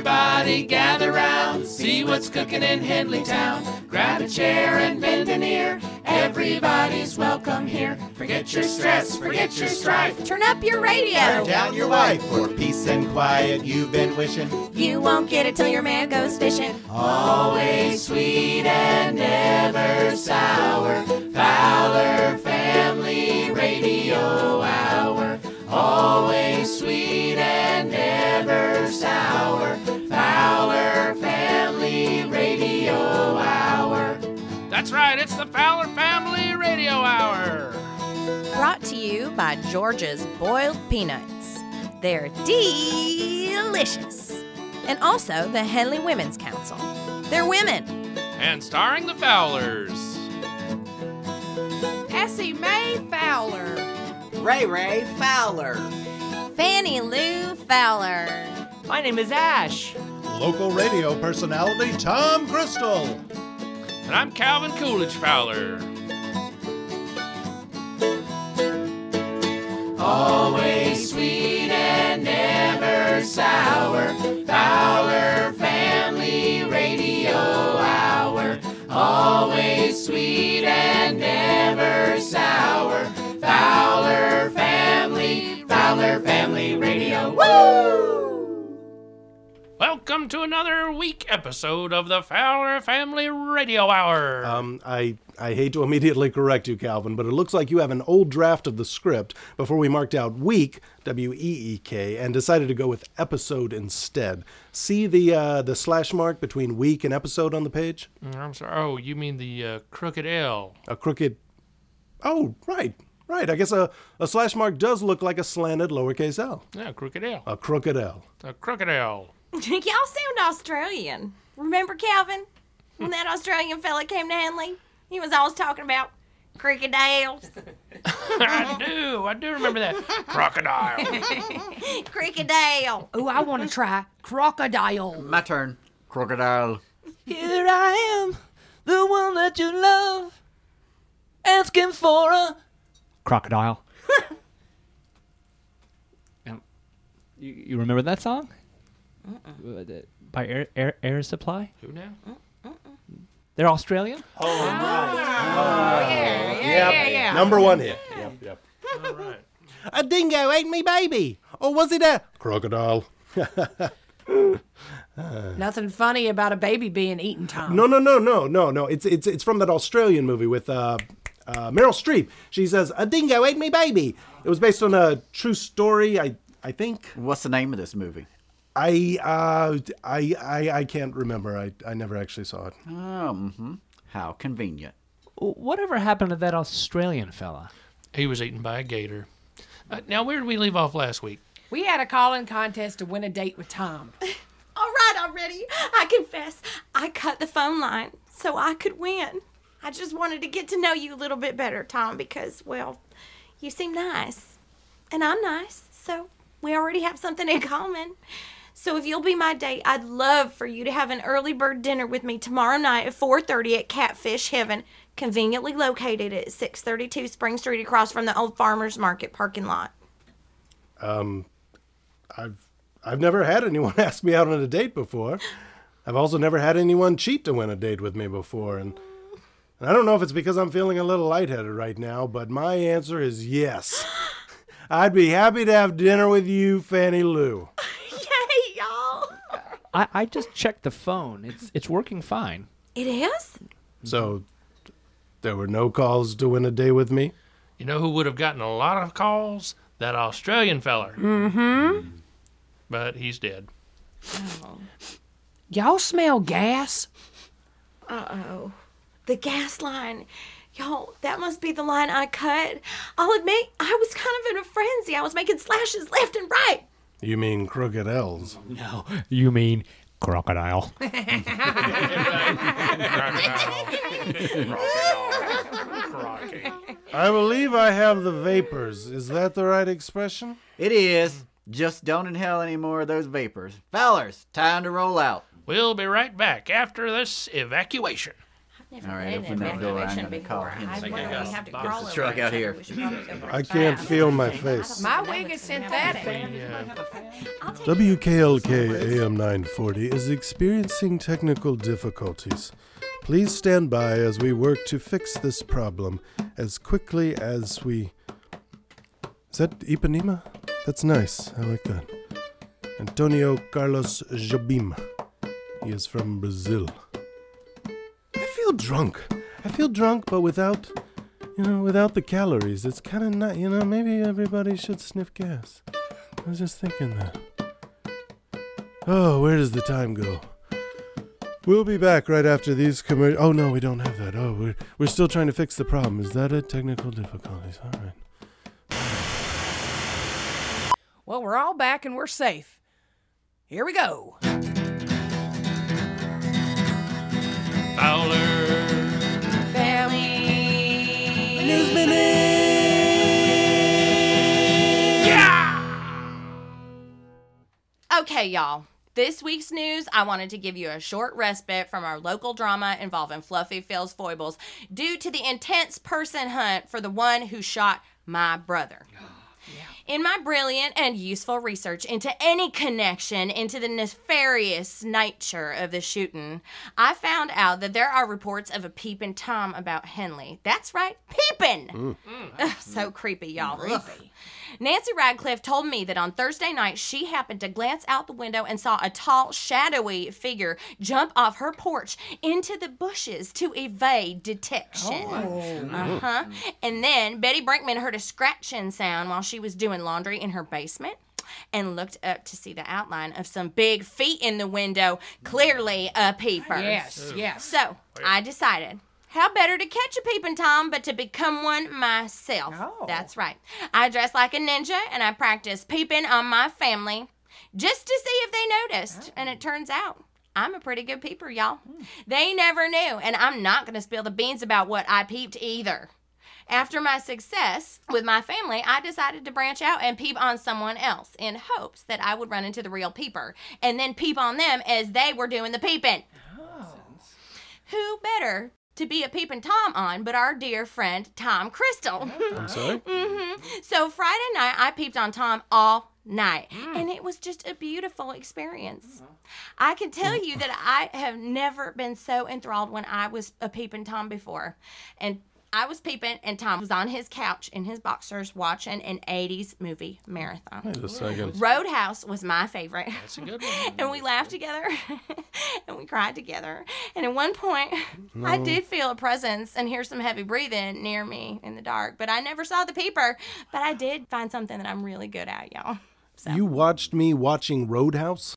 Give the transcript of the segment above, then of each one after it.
Everybody gather round, see what's cooking in Henley Town. Grab a chair and bend an ear. Everybody's welcome here. Forget your stress, forget your strife. Turn up your radio. Turn down your wife for peace and quiet you've been wishing. You won't get it till your man goes fishing. Always sweet and never sour. Fowler Family Radio Hour. Always sweet That's right, it's the Fowler Family Radio Hour. Brought to you by George's Boiled Peanuts. They're delicious. And also the Henley Women's Council. They're women. And starring the Fowlers. Essie May Fowler. Ray Ray Fowler. Fannie Lou Fowler. My name is Ash. Local radio personality Tom Krystal. And I'm Calvin Coolidge Fowler. Always sweet and never sour. Fowler Family Radio Hour. Always sweet and never sour. Fowler Family, Fowler Family Radio. Woo! Welcome to another week episode of the Fowler Family Radio Hour. Um, I, I hate to immediately correct you, Calvin, but it looks like you have an old draft of the script before we marked out week, W E E K, and decided to go with episode instead. See the uh, the slash mark between week and episode on the page? I'm sorry. Oh, you mean the uh, crooked L? A crooked. Oh, right, right. I guess a, a slash mark does look like a slanted lowercase l. Yeah, crooked L. A crooked L. A crooked L. Y'all sound Australian. Remember Calvin? When that Australian fella came to Henley? He was always talking about crocodiles. I do. I do remember that. Crocodile. Crocodile. Oh, I want to try crocodile. My turn. Crocodile. Here I am, the one that you love, asking for a crocodile. You, you remember that song? Uh, the- By Air, Air, Air Supply? Who now? They're Australian? Oh, yeah, yeah, yeah, Yep. Number one hit. Yep, yep. All right. A dingo ate me baby. Or was it a crocodile? Nothing funny about a baby being eaten, Tom. No, no, no, no, no, no. It's it's it's from that Australian movie with uh, uh, Meryl Streep. She says, "A dingo ate me baby." It was based on a true story, I I think. What's the name of this movie? I uh, I I I can't remember. I I never actually saw it. Um, hmm how convenient. Whatever happened to that Australian fella? He was eaten by a gator. Uh, now, where did we leave off last week? We had a calling contest to win a date with Tom. All right, already. I confess, I cut the phone line so I could win. I just wanted to get to know you a little bit better, Tom, because, well, you seem nice. And I'm nice, so we already have something in common. So if you'll be my date, I'd love for you to have an early bird dinner with me tomorrow night at 4:30 at Catfish Heaven, conveniently located at 632 Spring Street across from the old farmers market parking lot. Um I've I've never had anyone ask me out on a date before. I've also never had anyone cheat to win a date with me before, and, and I don't know if it's because I'm feeling a little lightheaded right now, but my answer is yes. I'd be happy to have dinner with you, Fannie Lou. Yay, y'all. I, I just checked the phone. It's it's working fine. It is? So there were no calls to win a day with me. You know who would have gotten a lot of calls? That Australian feller. Mm-hmm. But he's dead. Oh. Y'all smell gas? Uh-oh. The gas line. Y'all, that must be the line I cut. I'll admit, I was kind of in a frenzy. I was making slashes left and right. You mean crooked L's? No, you mean crocodile. I believe I have the vapors. Is that the right expression? It is. Just don't inhale any more of those vapors. Fellers, time to roll out. We'll be right back after this evacuation. Never All right, been open in that door. I'm gonna call before. him. I Think I we have to box crawl of over truck out here. We should probably go I can't fast. feel my face. My wig is synthetic. Yeah. I'll take WKLK AM 940 is experiencing technical difficulties. Please stand by as we work to fix this problem as quickly as we. Is that Ipanema? That's nice. I like that. Antonio Carlos Jobim. He is from Brazil. Feel drunk. I feel drunk, but without, you know, without the calories. It's kind of not, you know, maybe everybody should sniff gas. I was just thinking that. Oh, where does the time go? We'll be back right after these commercials. Oh no, we don't have that. Oh, we're we're still trying to fix the problem. Is that a technical difficulties? All right. Well, we're all back and we're safe. Here we go. News Okay, y'all. This week's news, I wanted to give you a short respite from our local drama involving Fluffy Phil's foibles due to the intense person hunt for the one who shot my brother. In my brilliant and useful research into any connection into the nefarious nature of the shooting, I found out that there are reports of a peeping Tom about Henley. That's right, peeping! Ugh, so creepy, y'all. Ugh. Nancy Radcliffe told me that on Thursday night she happened to glance out the window and saw a tall, shadowy figure jump off her porch into the bushes to evade detection. Uh huh. And then Betty Brinkman heard a scratching sound while she was doing laundry in her basement. And looked up to see the outline of some big feet in the window, clearly a peeper. Yes, yes. So I decided, how better to catch a peeping Tom but to become one myself? Oh. That's right. I dress like a ninja and I practice peeping on my family just to see if they noticed. And it turns out. I'm a pretty good peeper, y'all. Hmm. They never knew, and I'm not going to spill the beans about what I peeped either. After my success with my family, I decided to branch out and peep on someone else in hopes that I would run into the real peeper and then peep on them as they were doing the peeping. Oh. Who better to be a peeping Tom on but our dear friend Tom Krystal? I'm sorry. hmm So Friday night, I peeped on Tom all night, hmm. and it was just a beautiful experience. Mm-hmm. I can tell mm. you that I have never been so enthralled when I was a peeping Tom before, and. I was peeping, and Tom was on his couch in his boxers watching an 80s movie marathon. Wait a second. Roadhouse was my favorite. That's a good one. and we laughed together and we cried together. And at one point, I did feel a presence and hear some heavy breathing near me in the dark, but I never saw the peeper. But I did find something that I'm really good at, y'all. So. You watched me watching Roadhouse?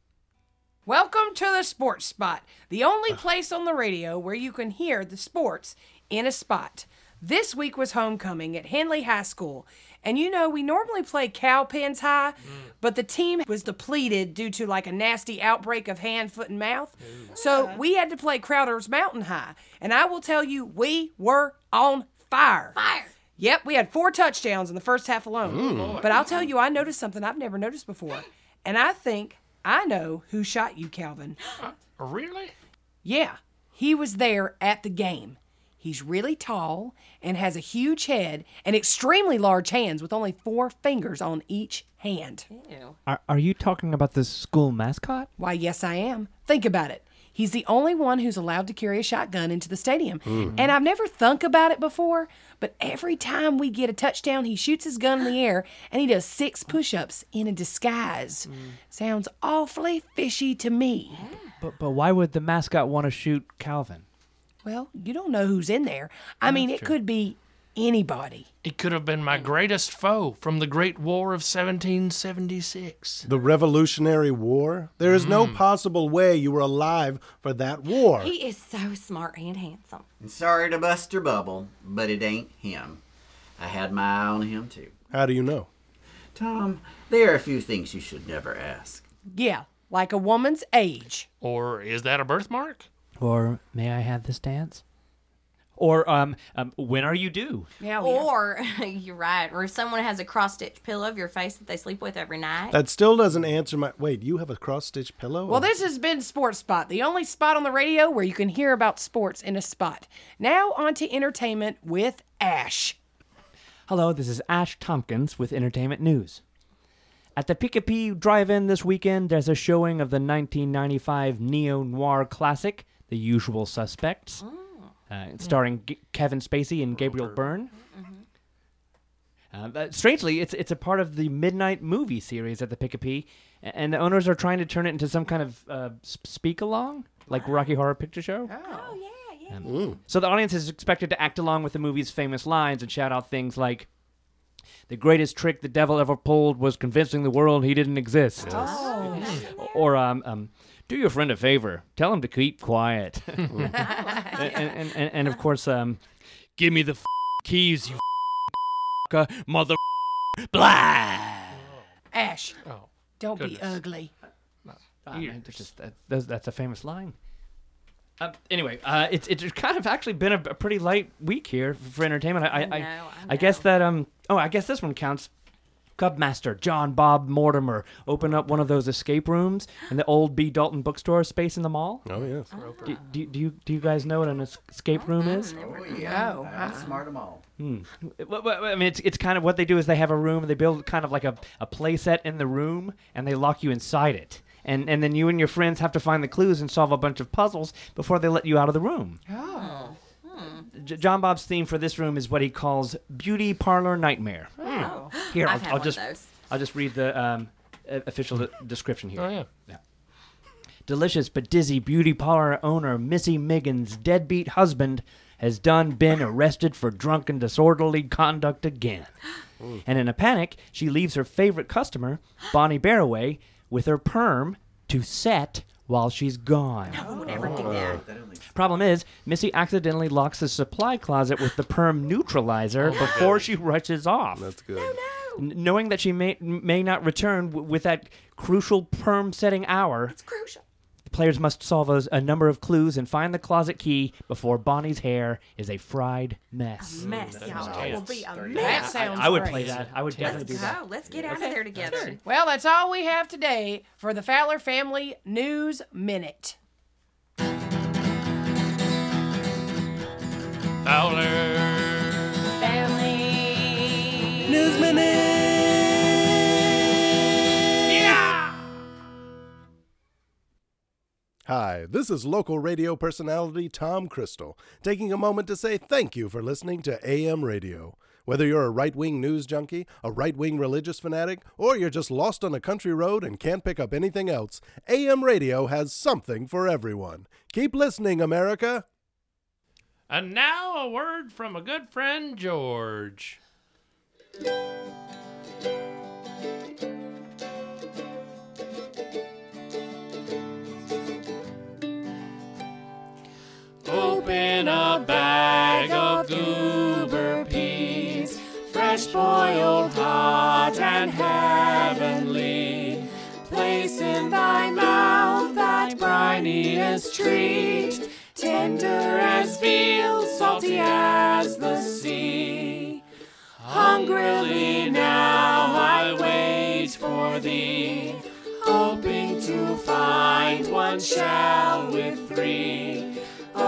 Welcome to the Sports Spot, the only place on the radio where you can hear the sports in a spot. This week was homecoming at Henley High School. And you know, we normally play Cowpens High, but the team was depleted due to like a nasty outbreak of hand, foot, and mouth. So we had to play Crowder's Mountain High. And I will tell you, we were on fire. Fire. Yep, we had four touchdowns in the first half alone. But I'll tell you, I noticed something I've never noticed before. And I think I know who shot you, Calvin. Really? Yeah, he was there at the game. He's really tall and has a huge head and extremely large hands with only four fingers on each hand. Are, are you talking about the school mascot? Why, yes, I am. Think about it. He's the only one who's allowed to carry a shotgun into the stadium. Hmm. And I've never thunk about it before, but every time we get a touchdown, he shoots his gun in the air and he does six push ups in a disguise. Hmm. Sounds awfully fishy to me. But but why would the mascot want to shoot Calvin? Well, you don't know who's in there. I mean, it could be anybody. It could have been my greatest foe from the Great War of 1776. The Revolutionary War? There is no mm. possible way you were alive for that war. He is so smart and handsome. And sorry to bust your bubble, but it ain't him. I had my eye on him too. How do you know? Tom, there are a few things you should never ask. Yeah, like a woman's age. Or is that a birthmark? Or may I have this dance? Or um, um, when are you due? Yeah, yeah. Or you're right. Or if someone has a cross stitch pillow of your face that they sleep with every night. That still doesn't answer my. Wait, you have a cross stitch pillow? Well, this has been Sports Spot, the only spot on the radio where you can hear about sports in a spot. Now on to entertainment with Ash. Hello, this is Ash Tompkins with Entertainment News. At the Picapee Drive-In this weekend, there's a showing of the 1995 neo-noir classic, The Usual Suspects, uh, starring G- Kevin Spacey and Gabriel Byrne. Uh, but strangely, it's it's a part of the Midnight Movie series at the Picapee, a- and the owners are trying to turn it into some kind of uh, speak along, like Rocky Horror Picture Show. oh. Yeah, yeah. So the audience is expected to act along with the movie's famous lines and shout out things like, "The greatest trick the devil ever pulled was convincing the world he didn't exist," or um, um, "Do your friend a favor, tell him to keep quiet," and, and, and, and of course, um, "Give me the f- keys, you f- mother blah." Ash, Oh, don't be ugly. Ah, man, that's just that, that's, that's a famous line. Uh, anyway, uh, it's it's kind of actually been a, a pretty light week here for entertainment. I I, I, know, I I guess that um oh I guess this one counts. Cubmaster John Bob Mortimer opened up one of those escape rooms in the old B Dalton bookstore space in the mall. oh yes. Do, do, do you do you guys know what an escape room is? Oh, yeah. Oh, Uh, smart 'em all. Well, well, I mean, it's it's kind of what they do is they have a room, they build kind of like a, a play set in the room, and they lock you inside it. And, and then you and your friends have to find the clues and solve a bunch of puzzles before they let you out of the room. Oh. J- John Bob's theme for this room is what he calls beauty parlor nightmare. Oh. Here, I'll, I've had I'll one just of those. I'll just read the um, uh, official de- description here. oh yeah. Delicious but dizzy beauty parlor owner Missy Miggins' deadbeat husband has done been arrested for drunken disorderly conduct again. and in a panic, she leaves her favorite customer, Bonnie Barroway, with her perm to set while she's gone. I would never do oh. that. Problem is, Missy accidentally locks the supply closet with the perm neutralizer oh before she rushes off. That's good. N- knowing that she may may not return w- with that crucial perm setting hour, It's crucial. The players must solve a, a number of clues and find the closet key before Bonnie's hair is a fried mess. Mess, y'all. It will be a That mess. sounds I would great. play that. I would definitely do Let's that. go. Let's get out of there together. Well, that's all we have today for the Fowler Family News Minute. Fowler. Family. News Yeah. Hi, this is local radio personality Tom Krystal, taking a moment to say thank you for listening to AM Radio. Whether you're a right wing news junkie, a right wing religious fanatic, or you're just lost on a country road and can't pick up anything else, AM Radio has something for everyone. Keep listening, America. And now a word from a good friend, George. Open a bag of goober peas, fresh boiled hot and heavenly. Place in thy mouth that briniest treat, tender as veal, salty as the sea. Hungrily now I wait for thee, hoping to find one shell with three.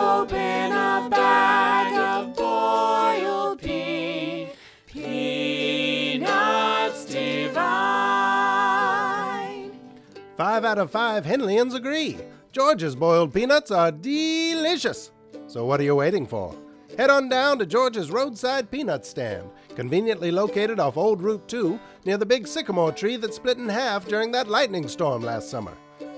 Open a bag of boiled pea, peanuts divine. Five out of five Henleyans agree. George's boiled peanuts are delicious. So what are you waiting for? Head on down to George's roadside peanut stand, conveniently located off Old Route 2 near the big sycamore tree that split in half during that lightning storm last summer.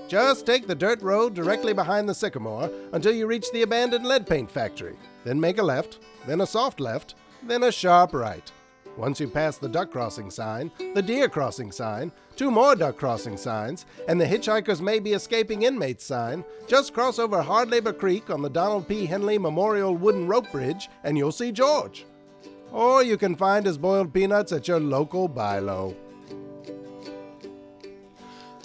Just take the dirt road directly behind the sycamore until you reach the abandoned lead paint factory. Then make a left, then a soft left, then a sharp right. Once you pass the duck crossing sign, the deer crossing sign, two more duck crossing signs, and the hitchhikers may be escaping inmates sign, just cross over Hard Labor Creek on the Donald P. Henley Memorial Wooden Rope Bridge and you'll see George. Or you can find his boiled peanuts at your local Bi-Lo.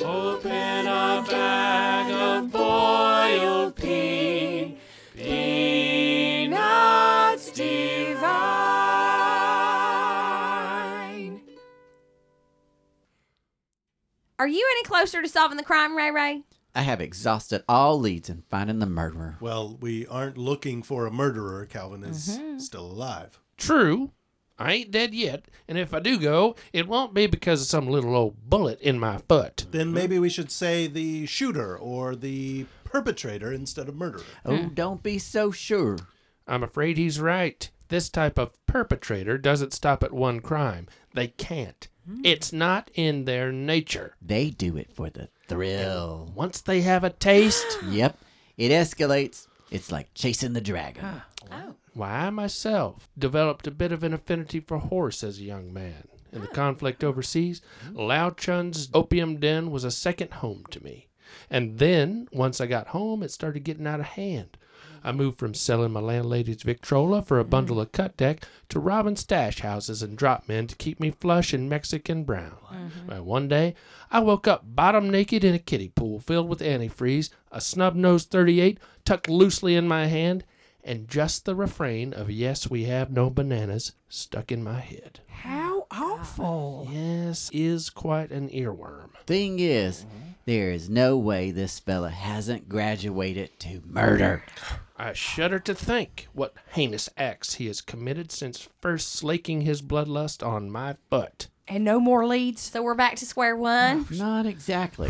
Open a bag of boiled pea, peanuts divine. Are you any closer to solving the crime, Ray Ray? I have exhausted all leads in finding the murderer. Well, we aren't looking for a murderer. Calvin is Mhm. still alive. True, I ain't dead yet, and if I do go, it won't be because of some little old bullet in my foot. Then maybe we should say the shooter or the perpetrator instead of murderer. Oh, hmm. don't be so sure. I'm afraid he's right. This type of perpetrator doesn't stop at one crime. They can't. Hmm. It's not in their nature. They do it for the thrill. Once they have a taste, Yep, it escalates. It's like chasing the dragon. Oh. why I myself developed a bit of an affinity for horse as a young man. In the ah. conflict overseas, mm-hmm. Lao Chun's opium den was a second home to me. And then, once I got home, it started getting out of hand. I moved from selling my landlady's Victrola for a bundle mm. of cut deck to robbing stash houses and drop men to keep me flush in Mexican brown. Mm-hmm. Well, one day, I woke up bottom naked in a kiddie pool filled with antifreeze, a snub nosed 38 tucked loosely in my hand, and just the refrain of Yes, we have no bananas stuck in my head. How awful. Yes, is quite an earworm. Thing is, there is no way this fella hasn't graduated to murder. I shudder to think what heinous acts he has committed since first slaking his bloodlust on my foot. And no more leads. So we're back to square one. Not exactly.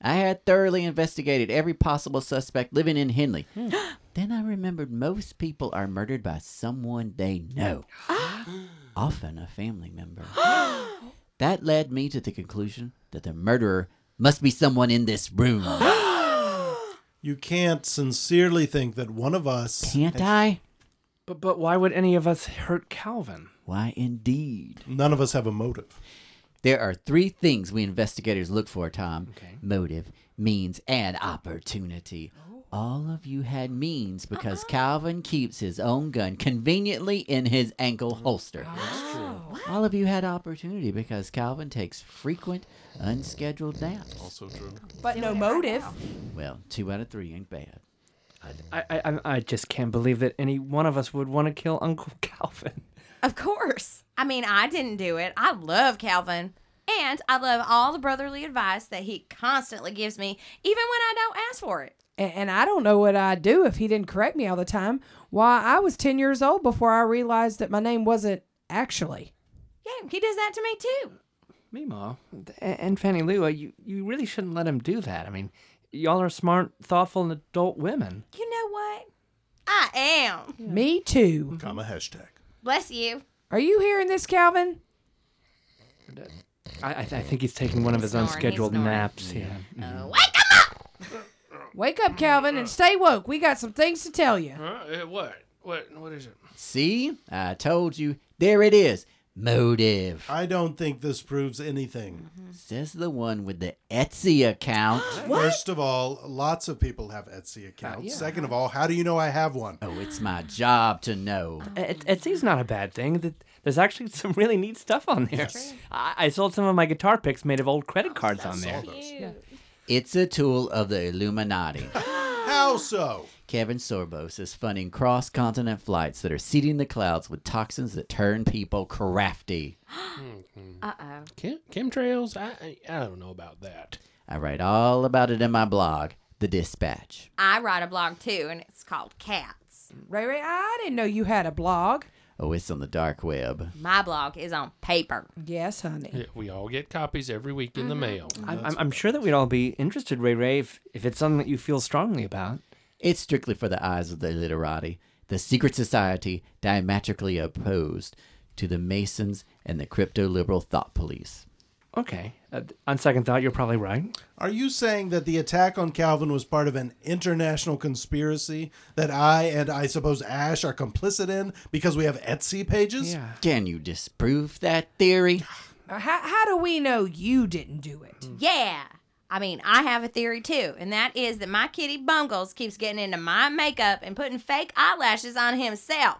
I had thoroughly investigated every possible suspect living in Henley. then I remembered most people are murdered by someone they know, often a family member. that led me to the conclusion that the murderer must be someone in this room. You can't sincerely think that one of us. Can't I? But but why would any of us hurt Calvin? Why, indeed. None of us have a motive. There are three things we investigators look for, Tom Okay. motive, means, and opportunity. Oh. All of you had means because uh-huh. Calvin keeps his own gun conveniently in his ankle mm. holster. That's true. Wow. All of you had opportunity because Calvin takes frequent, unscheduled naps. Also true. But no motive. Well, two out of three ain't bad. I, I I- I just can't believe that any one of us would want to kill Uncle Calvin. Of course. I mean, I didn't do it. I love Calvin. And I love all the brotherly advice that he constantly gives me, even when I don't ask for it. And, and I don't know what I'd do if he didn't correct me all the time. Why, I was 10 years old before I realized that my name wasn't actually. Yeah, he does that to me too. Meemaw and and Fannie Lou, uh, you you really shouldn't let him do that. I mean, y'all are smart, thoughtful, and adult women. You know what? I am. Me too. Comma hashtag. Bless you. Are you hearing this, Calvin? I I, th- I think he's taking one of his snoring, he's unscheduled snoring. naps. Yeah. Uh, wake him up! Wake up, Calvin, and stay woke. We got some things to tell you. Uh, what? What? What is it? See? I told you. There it is. Motive. I don't think this proves anything. Says the one with the Etsy account. First of all, lots of people have Etsy accounts. Second of all, how do you know I have one? Oh, it's my job to know. Et- Etsy's not a bad thing. Th- There's actually some really neat stuff on there. I-, I sold some of my guitar picks made of old credit cards on there. It's a tool of the Illuminati. How so? Kevin Sorbos is funding cross continent flights that are seeding the clouds with toxins that turn people crafty. Uh oh. Chem- chemtrails? I, I I don't know about that. I write all about it in my blog, The Dispatch. I write a blog too, and it's called Cats. Ray Ray, I didn't know you had a blog. Oh, it's on the dark web. My blog is on paper. Yes, honey. Yeah, we all get copies every week in the mm-hmm. mail. I'm, I'm, I'm sure that we'd all be interested, Ray Ray, if, if it's something that you feel strongly about. It's strictly for the eyes of the literati, the secret society diametrically opposed to the Masons and the crypto liberal thought police. Okay. Uh, on second thought, you're probably right. Are you saying that the attack on Calvin was part of an international conspiracy that I and I suppose Ash are complicit in because we have Etsy pages? Yeah. Can you disprove that theory? Uh, how, how do we know you didn't do it? Yeah. I mean, I have a theory too, and that is that my kitty Bungles keeps getting into my makeup and putting fake eyelashes on himself.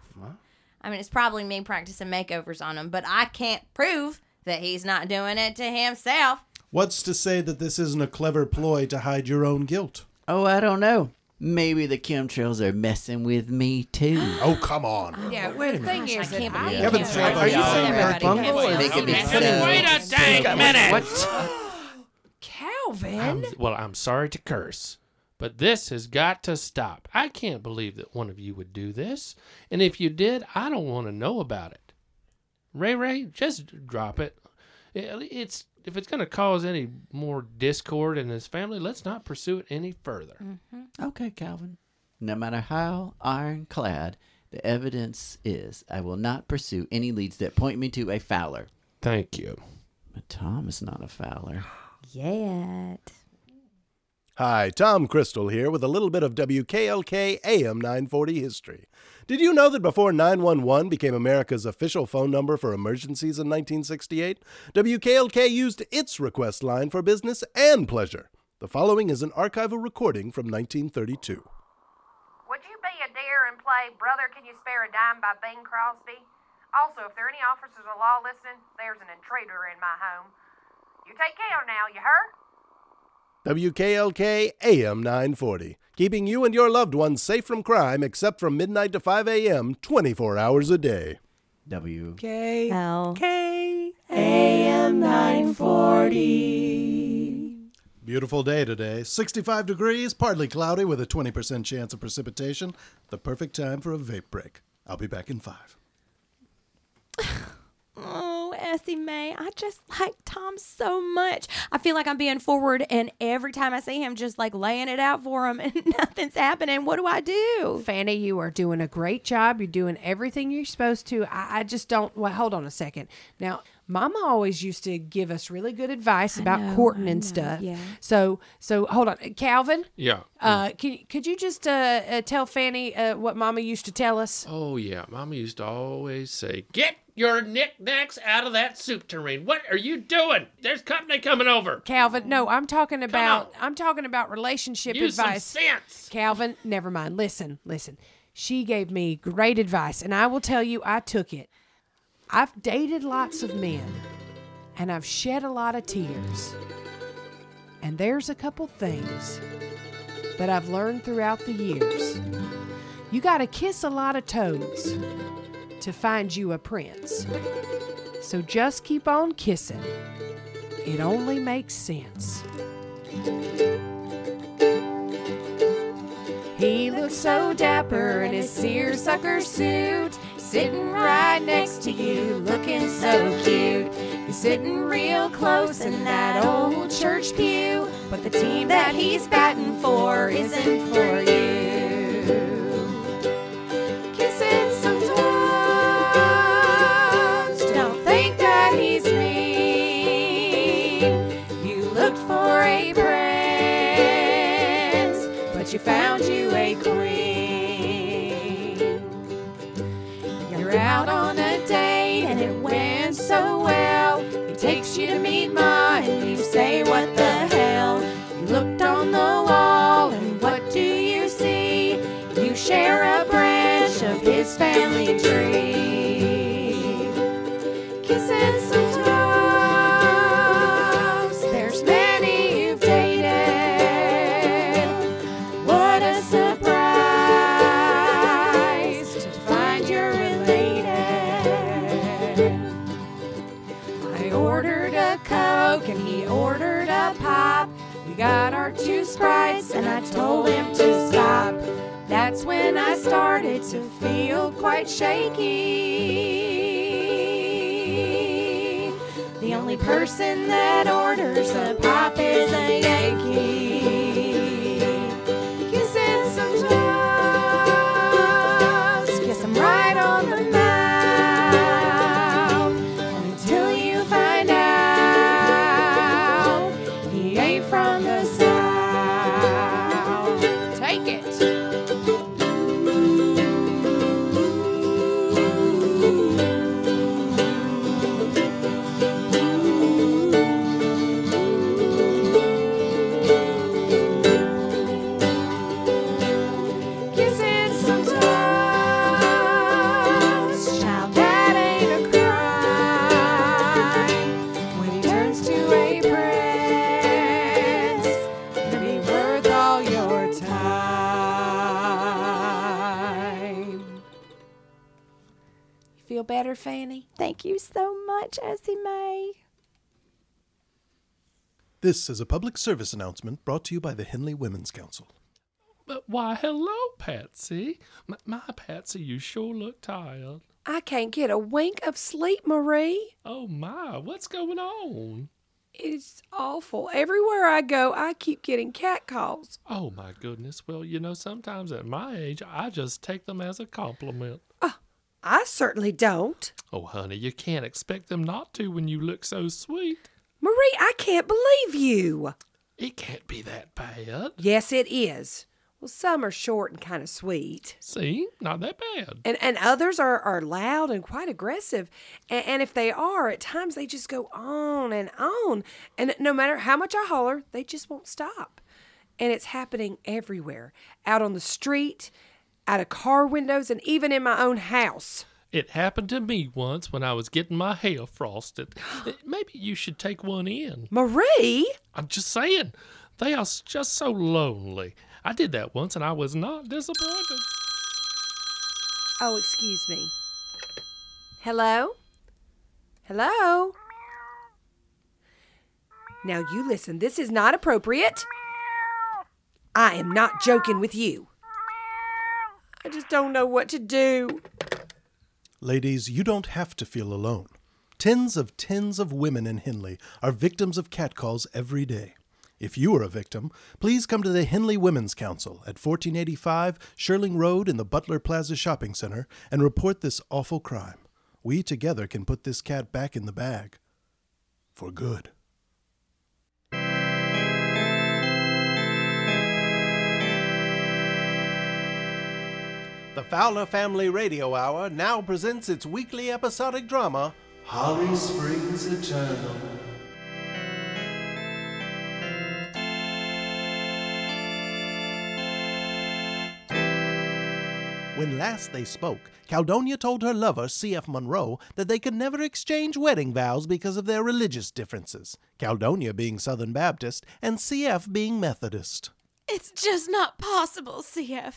I mean, it's probably me practicing makeovers on him, but I can't prove that he's not doing it to himself. What's to say that this isn't a clever ploy to hide your own guilt? Oh, I don't know. Maybe the chemtrails are messing with me too. Oh, come on. Yeah, the thing I is that can't believe Kevin you. Sabat, Are you saying are everybody Bungle can or see Making that? so. Wait a dang minute! Calvin. I'm, well, I'm sorry to curse, but this has got to stop. I can't believe that one of you would do this. And if you did, I don't want to know about it. Ray Ray, just drop it. It- It's if it's going to cause any more discord in his family, let's not pursue it any further. Mm-hmm. Okay, Calvin. No matter how ironclad the evidence is, I will not pursue any leads that point me to a fowler. Thank you. But Tom is not a fowler. Yet. Hi, Tom Krystal here with a little bit of WKLK AM 940 history. Did you know that before 911 became America's official phone number for emergencies in 1968, WKLK used its request line for business and pleasure? The following is an archival recording from 1932. Would you be a dear and play Brother Can You Spare a Dime by Bing Crosby? Also, if there are any officers of law listening, there's an intruder in my home. You take care now, you heard? WKLK AM 940, keeping you and your loved ones safe from crime except from midnight to 5 a.m., 24 hours a day. W. K L K AM 940. Beautiful day today. 65 degrees, partly cloudy with a 20% chance of precipitation. The perfect time for a vape break. I'll be back in five. Essie May, I just like Tom so much. I feel like I'm being forward, and every time I see him, just like laying it out for him, and nothing's happening. What do I do? Fannie, you are doing a great job. You're doing everything you're supposed to. I, I just don't. Well, hold on a second. Now, Mama always used to give us really good advice about know, courting I and know, stuff. yeah. So, so hold on, Calvin. Yeah. Uh, can, could you just uh, uh, tell Fannie uh, what Mama used to tell us? Oh yeah, Mama used to always say, "Get your knickknacks out of that soup tureen. What are you doing? There's company coming over. Calvin, no, I'm talking about. I'm talking about relationship Use advice. some sense." Calvin, never mind. Listen, listen. She gave me great advice, and I will tell you, I took it. I've dated lots of men, and I've shed a lot of tears. And there's a couple things that I've learned throughout the years. You got to kiss a lot of toads to find you a prince. So just keep on kissing. It only makes sense. He looks so dapper in his seersucker suit, sitting right next to you, looking so cute. He's sitting real close in that old church pew, but the team that he's batting for isn't for you. Feel quite shaky. The only person that orders a pop is a Yankee. Thank you so much, Essie May. This is a public service announcement brought to you by the Henley Women's Council. But why, hello, Patsy. My, my Patsy, you sure look tired. I can't get a wink of sleep, Marie. Oh my, what's going on? It's awful. Everywhere I go, I keep getting cat calls. Oh my goodness. Well, you know, sometimes at my age, I just take them as a compliment. I certainly don't. Oh, honey, you can't expect them not to when you look so sweet. Marie, I can't believe you. It can't be that bad. Yes, it is. Well, some are short and kind of sweet. See, not that bad. And, and others are, are loud and quite aggressive. And, and if they are, at times they just go on and on. And no matter how much I holler, they just won't stop. And it's happening everywhere out on the street, out of car windows, and even in my own house. It happened to me once when I was getting my hair frosted. Maybe you should take one in. Marie? I'm just saying, they are just so lonely. I did that once and I was not disappointed. Oh, excuse me. Hello? Hello? Now you listen, this is not appropriate. I am not joking with you. I just don't know what to do. Ladies, you don't have to feel alone. Tens of tens of women in Henley are victims of catcalls every day. If you are a victim, please come to the Henley Women's Council at 1485 Sherling Road in the Butler Plaza Shopping Center and report this awful crime. We together can put this cat back in the bag. For good. The Fowler Family Radio Hour now presents its weekly episodic drama, Holly Springs Eternal. When last they spoke, Caldonia told her lover, C.F. Monroe, that they could never exchange wedding vows because of their religious differences, Caldonia being Southern Baptist and C.F. being Methodist. It's just not possible, CF.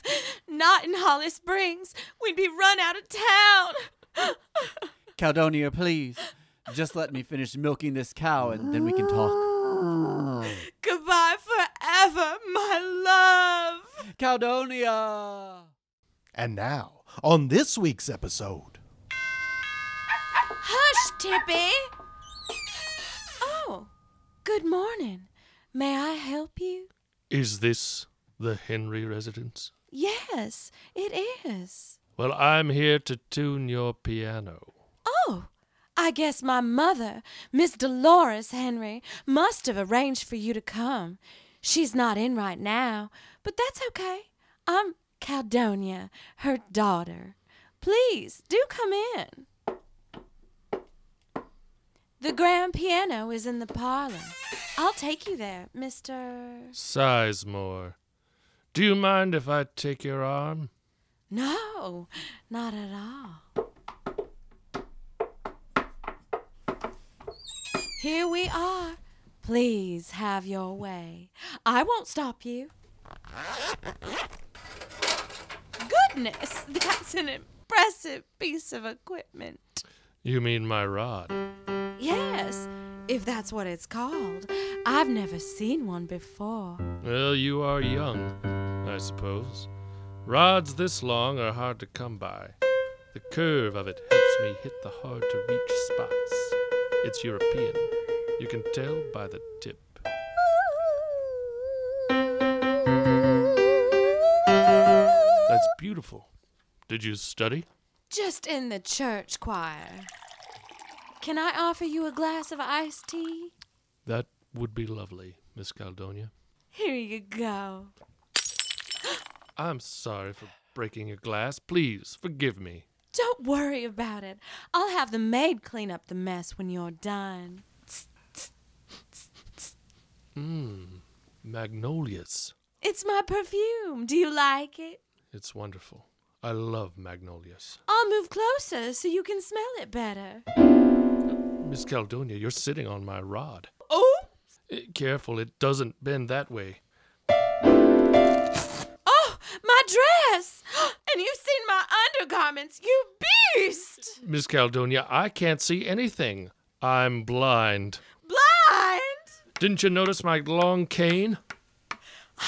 Not in Holly Springs. We'd be run out of town. Caldonia, please. Just let me finish milking this cow and then we can talk. Goodbye forever, my love. Caldonia! And now, on this week's episode. Hush, Tippy. Oh, good morning. May I help you? Is this the Henry residence? Yes, it is. Well, I'm here to tune your piano. Oh, I guess my mother, Miss Dolores Henry, must have arranged for you to come. She's not in right now, but that's okay. I'm Caldonia, her daughter. Please do come in. The grand piano is in the parlor. I'll take you there, Mr. Sizemore. Do you mind if I take your arm? No, not at all. Here we are. Please have your way. I won't stop you. Goodness, that's an impressive piece of equipment. You mean my rod? Yes, if that's what it's called. I've never seen one before. Well, you are young, I suppose. Rods this long are hard to come by. The curve of it helps me hit the hard to reach spots. It's European. You can tell by the tip. That's beautiful. Did you study? Just in the church choir. Can I offer you a glass of iced tea? That would be lovely, Miss Caldonia. Here you go. I'm sorry for breaking your glass. Please forgive me. Don't worry about it. I'll have the maid clean up the mess when you're done. Mmm, magnolias. It's my perfume. Do you like it? It's wonderful. I love magnolias. I'll move closer so you can smell it better. Miss Caldonia, you're sitting on my rod. Oh! Careful, it doesn't bend that way. Oh, my dress! And you've seen my undergarments, you beast! Miss Caldonia, I can't see anything. I'm blind. Blind! Didn't you notice my long cane?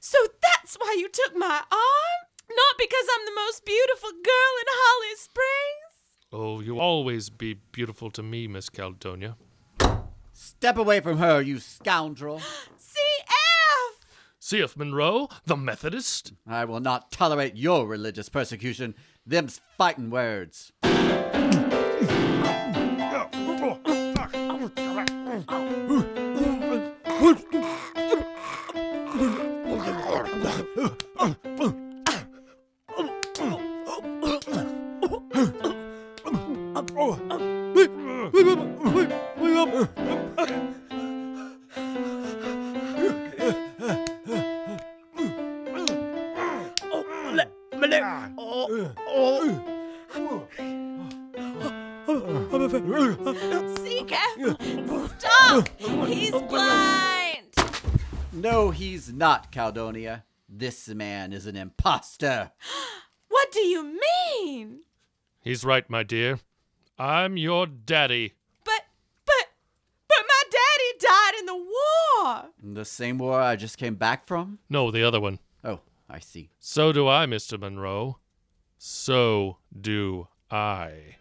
So that's why you took my arm? Not because I'm the most beautiful girl in Holly Springs? Oh, you'll always be beautiful to me, Miss Caldonia. Step away from her, you scoundrel. CF! C.F. Monroe, the Methodist? I will not tolerate your religious persecution. Them's fighting words. Caldonia. This man is an impostor. What do you mean? He's right, my dear. I'm your daddy. But, but, but my daddy died in the war! The same war I just came back from? No, the other one. Oh, I see. So do I, Mr. Monroe. So do I.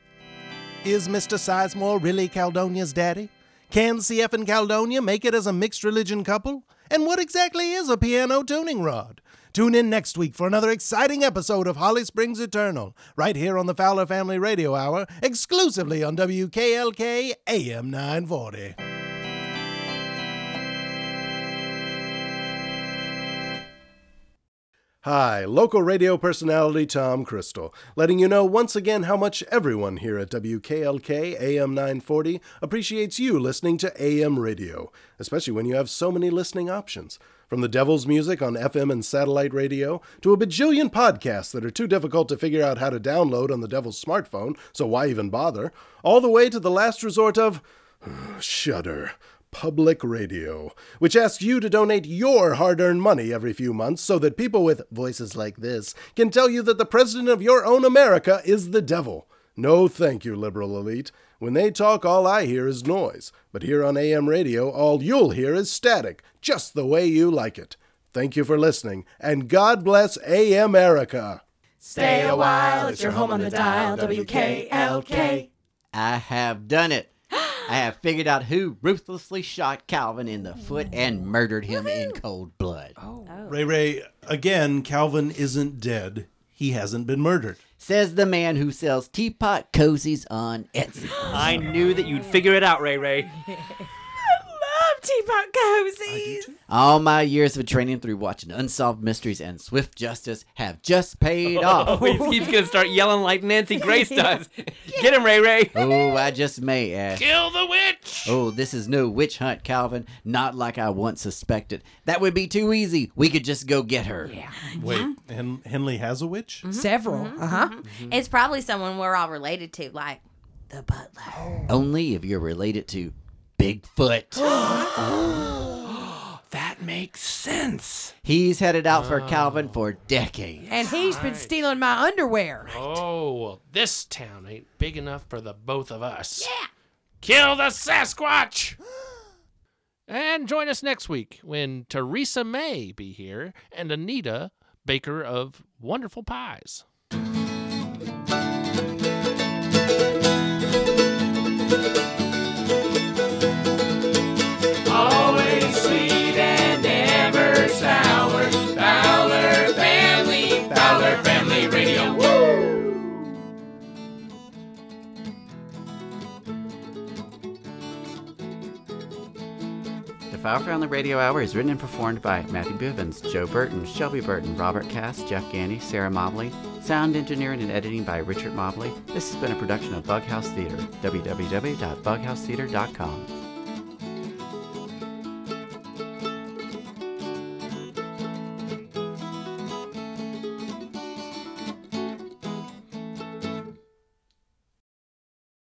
Is Mr. Sizemore really Caldonia's daddy? Can CF and Caldonia make it as a mixed religion couple? And what exactly is a piano tuning rod? Tune in next week for another exciting episode of Holly Springs Eternal, right here on the Fowler Family Radio Hour, exclusively on WKLK AM 940. Hi, local radio personality Tom Krystal, letting you know once again how much everyone here at WKLK AM 940 appreciates you listening to AM radio, especially when you have so many listening options. From the devil's music on FM and satellite radio, to a bajillion podcasts that are too difficult to figure out how to download on the devil's smartphone, so why even bother, all the way to the last resort of shudder. Public Radio, which asks you to donate your hard earned money every few months so that people with voices like this can tell you that the president of your own America is the devil. No, thank you, liberal elite. When they talk, all I hear is noise. But here on AM radio, all you'll hear is static, just the way you like it. Thank you for listening, and God bless AM America. Stay a while, it's your home on the dial, WKLK. I have done it. I have figured out who ruthlessly shot Calvin in the foot and murdered him in cold blood. Oh. oh, Ray Ray, again, Calvin isn't dead. He hasn't been murdered. Says the man who sells teapot cozies on Etsy. I knew that you'd figure it out, Ray Ray. Love teapot cozies! All my years of training through watching Unsolved Mysteries and Swift Justice have just paid off. Oh, he's gonna start yelling like Nancy Grace does. Get him, Ray Ray. Oh, I just may, Ash. Kill the witch! Oh, this is no witch hunt, Calvin. Not like I once suspected. That would be too easy. We could just go get her. Yeah. Wait, Hen- Henley has a witch? Mm-hmm. Several. Uh huh. It's probably someone we're all related to, like the butler. Only if you're related to Bigfoot. That makes sense. He's headed out for oh. Calvin for decades. And he's been stealing my underwear. Oh, well, this town ain't big enough for the both of us. Yeah. Kill the Sasquatch! and join us next week when Teresa May be here and Anita, baker of wonderful pies. The on the Radio Hour is written and performed by Matthew Bivens, Joe Burton, Shelby Burton, Robert Cass, Jeff Ganny, Sarah Mobley. Sound engineering and editing by Richard Mobley. This has been a production of Bughouse Theater. www.bughousetheater.com.